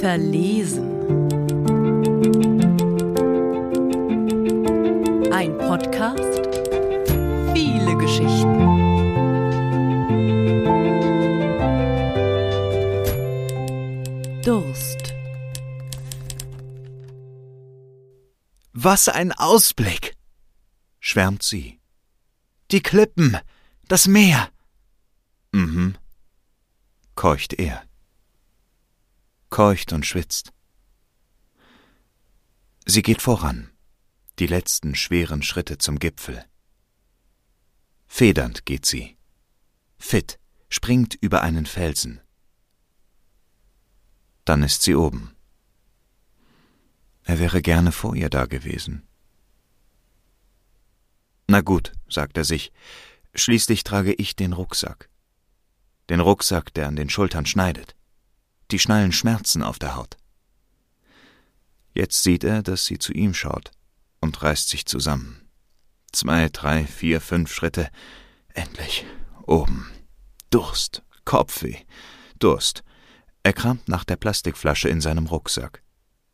Verlesen. Ein Podcast. Viele Geschichten. Durst. Was ein Ausblick! schwärmt sie. Die Klippen, das Meer. Mhm, keucht er. Keucht und schwitzt. Sie geht voran, die letzten schweren Schritte zum Gipfel. Federnd geht sie. Fit, springt über einen Felsen. Dann ist sie oben. Er wäre gerne vor ihr da gewesen. Na gut, sagt er sich, schließlich trage ich den Rucksack. Den Rucksack, der an den Schultern schneidet. Die schnallen Schmerzen auf der Haut. Jetzt sieht er, dass sie zu ihm schaut und reißt sich zusammen. Zwei, drei, vier, fünf Schritte. Endlich. Oben. Durst. Kopfweh. Durst. Er kramt nach der Plastikflasche in seinem Rucksack.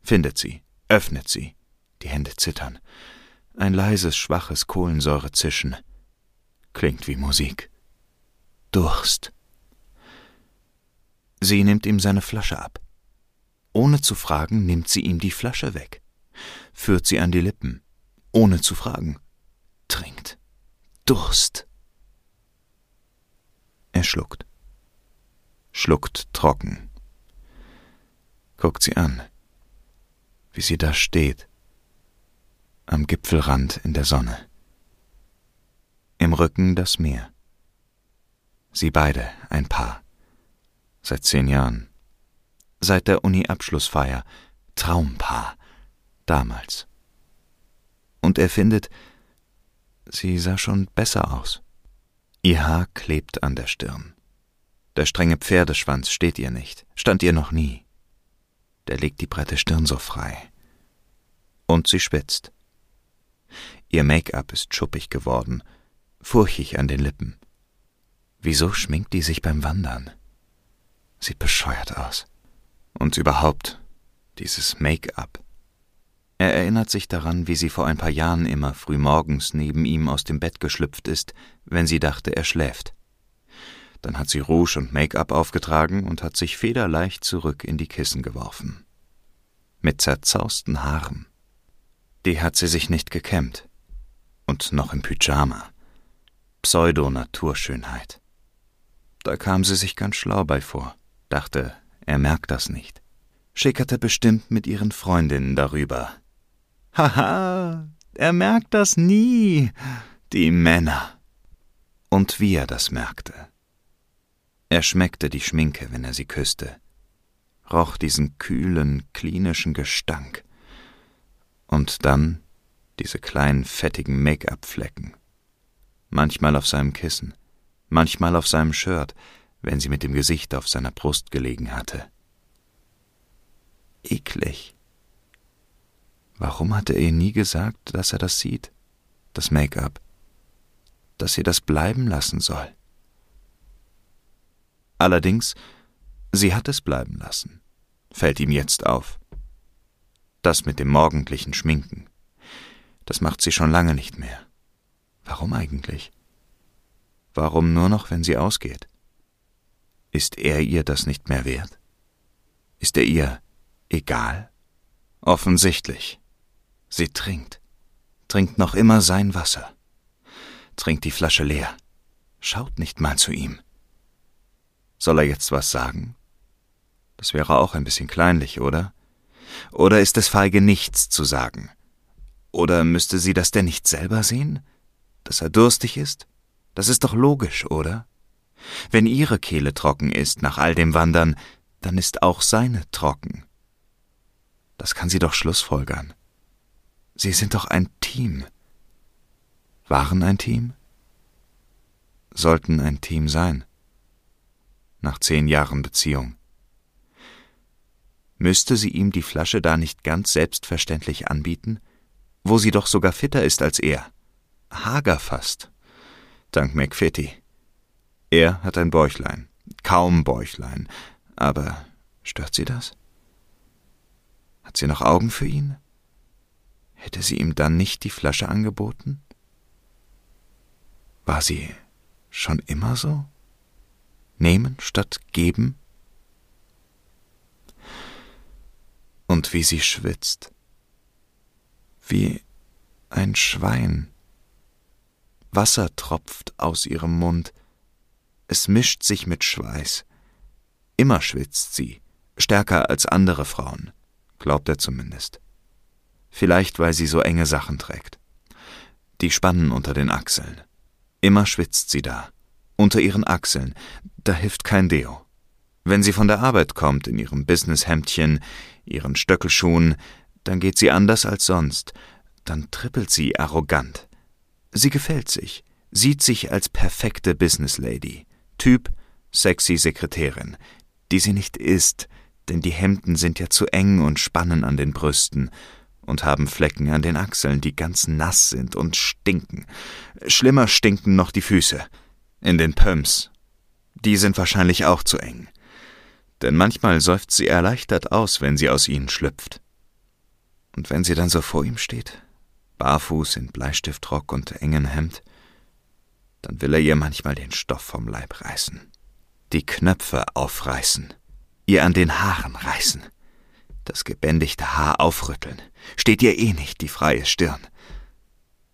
Findet sie. Öffnet sie. Die Hände zittern. Ein leises, schwaches Kohlensäurezischen. Klingt wie Musik. Durst. Sie nimmt ihm seine Flasche ab. Ohne zu fragen, nimmt sie ihm die Flasche weg, führt sie an die Lippen, ohne zu fragen, trinkt. Durst. Er schluckt. Schluckt trocken guckt sie an, wie sie da steht, am Gipfelrand in der Sonne. Im Rücken das Meer. Sie beide ein Paar. Seit zehn Jahren. Seit der Uni-Abschlussfeier. Traumpaar. Damals. Und er findet, sie sah schon besser aus. Ihr Haar klebt an der Stirn. Der strenge Pferdeschwanz steht ihr nicht, stand ihr noch nie der legt die breite Stirn so frei. Und sie schwitzt. Ihr Make-up ist schuppig geworden, furchig an den Lippen. Wieso schminkt die sich beim Wandern? Sieht bescheuert aus. Und überhaupt, dieses Make-up. Er erinnert sich daran, wie sie vor ein paar Jahren immer früh morgens neben ihm aus dem Bett geschlüpft ist, wenn sie dachte, er schläft. Dann hat sie Rouge und Make-up aufgetragen und hat sich federleicht zurück in die Kissen geworfen. Mit zerzausten Haaren. Die hat sie sich nicht gekämmt. Und noch im Pyjama. Pseudo-Naturschönheit. Da kam sie sich ganz schlau bei vor, dachte, er merkt das nicht. Schickerte bestimmt mit ihren Freundinnen darüber. Haha, er merkt das nie, die Männer. Und wie er das merkte. Er schmeckte die Schminke, wenn er sie küsste, roch diesen kühlen, klinischen Gestank. Und dann diese kleinen, fettigen Make-up-Flecken. Manchmal auf seinem Kissen, manchmal auf seinem Shirt, wenn sie mit dem Gesicht auf seiner Brust gelegen hatte. Eklig. Warum hatte er ihr nie gesagt, dass er das sieht, das Make-up, dass sie das bleiben lassen soll? Allerdings, sie hat es bleiben lassen, fällt ihm jetzt auf. Das mit dem morgendlichen Schminken, das macht sie schon lange nicht mehr. Warum eigentlich? Warum nur noch, wenn sie ausgeht? Ist er ihr das nicht mehr wert? Ist er ihr egal? Offensichtlich. Sie trinkt, trinkt noch immer sein Wasser, trinkt die Flasche leer, schaut nicht mal zu ihm. Soll er jetzt was sagen? Das wäre auch ein bisschen kleinlich, oder? Oder ist es feige, nichts zu sagen? Oder müsste sie das denn nicht selber sehen? Dass er durstig ist? Das ist doch logisch, oder? Wenn ihre Kehle trocken ist nach all dem Wandern, dann ist auch seine trocken. Das kann sie doch schlussfolgern. Sie sind doch ein Team. Waren ein Team? Sollten ein Team sein nach zehn Jahren Beziehung. Müsste sie ihm die Flasche da nicht ganz selbstverständlich anbieten, wo sie doch sogar fitter ist als er? Hager fast, dank McFitty. Er hat ein Bäuchlein, kaum Bäuchlein, aber stört sie das? Hat sie noch Augen für ihn? Hätte sie ihm dann nicht die Flasche angeboten? War sie schon immer so? Nehmen statt geben? Und wie sie schwitzt. Wie ein Schwein. Wasser tropft aus ihrem Mund. Es mischt sich mit Schweiß. Immer schwitzt sie, stärker als andere Frauen, glaubt er zumindest. Vielleicht, weil sie so enge Sachen trägt. Die Spannen unter den Achseln. Immer schwitzt sie da. Unter ihren Achseln. Da hilft kein Deo. Wenn sie von der Arbeit kommt, in ihrem Businesshemdchen, ihren Stöckelschuhen, dann geht sie anders als sonst. Dann trippelt sie arrogant. Sie gefällt sich, sieht sich als perfekte Businesslady. Typ sexy Sekretärin, die sie nicht ist, denn die Hemden sind ja zu eng und spannen an den Brüsten und haben Flecken an den Achseln, die ganz nass sind und stinken. Schlimmer stinken noch die Füße. In den Pumps. Die sind wahrscheinlich auch zu eng. Denn manchmal seufzt sie erleichtert aus, wenn sie aus ihnen schlüpft. Und wenn sie dann so vor ihm steht, barfuß in Bleistiftrock und engen Hemd, dann will er ihr manchmal den Stoff vom Leib reißen, die Knöpfe aufreißen, ihr an den Haaren reißen, das gebändigte Haar aufrütteln, steht ihr eh nicht die freie Stirn.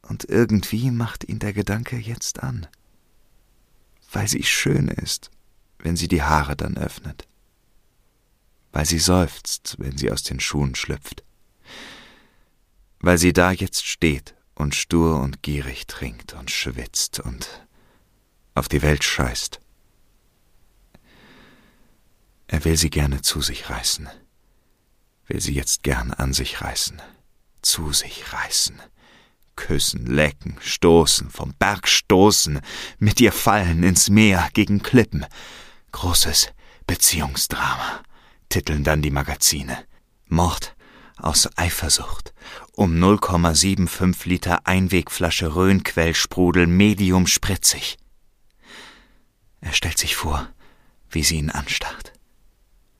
Und irgendwie macht ihn der Gedanke jetzt an, weil sie schön ist, wenn sie die Haare dann öffnet, weil sie seufzt, wenn sie aus den Schuhen schlüpft, weil sie da jetzt steht und stur und gierig trinkt und schwitzt und auf die Welt scheißt. Er will sie gerne zu sich reißen, will sie jetzt gern an sich reißen, zu sich reißen, küssen, lecken, stoßen, vom Berg stoßen, mit ihr fallen ins Meer gegen Klippen. Großes Beziehungsdrama, titeln dann die Magazine. Mord aus Eifersucht. Um 0,75 Liter Einwegflasche Rhönquellsprudel medium spritzig. Er stellt sich vor, wie sie ihn anstarrt.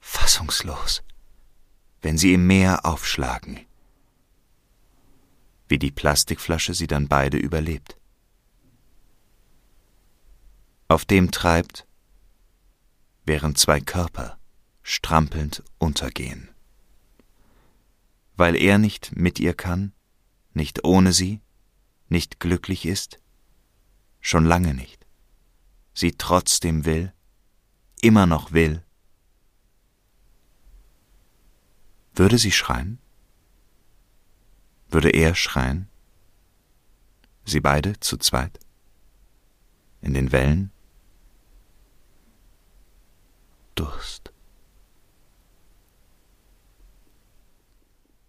Fassungslos. Wenn sie im Meer aufschlagen. Wie die Plastikflasche sie dann beide überlebt. Auf dem treibt, während zwei Körper strampelnd untergehen. Weil er nicht mit ihr kann, nicht ohne sie, nicht glücklich ist, schon lange nicht sie trotzdem will, immer noch will, würde sie schreien? Würde er schreien? Sie beide zu zweit? In den Wellen? Durst.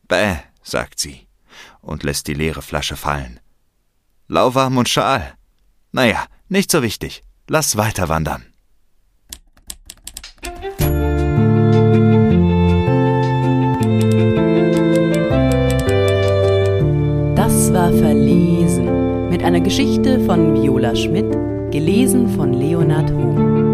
Bäh, sagt sie und lässt die leere Flasche fallen. Lauwarm und Schal. Naja, nicht so wichtig. Lass weiter wandern. Das war Verlesen mit einer Geschichte von Viola Schmidt, gelesen von Leonhard Huhn.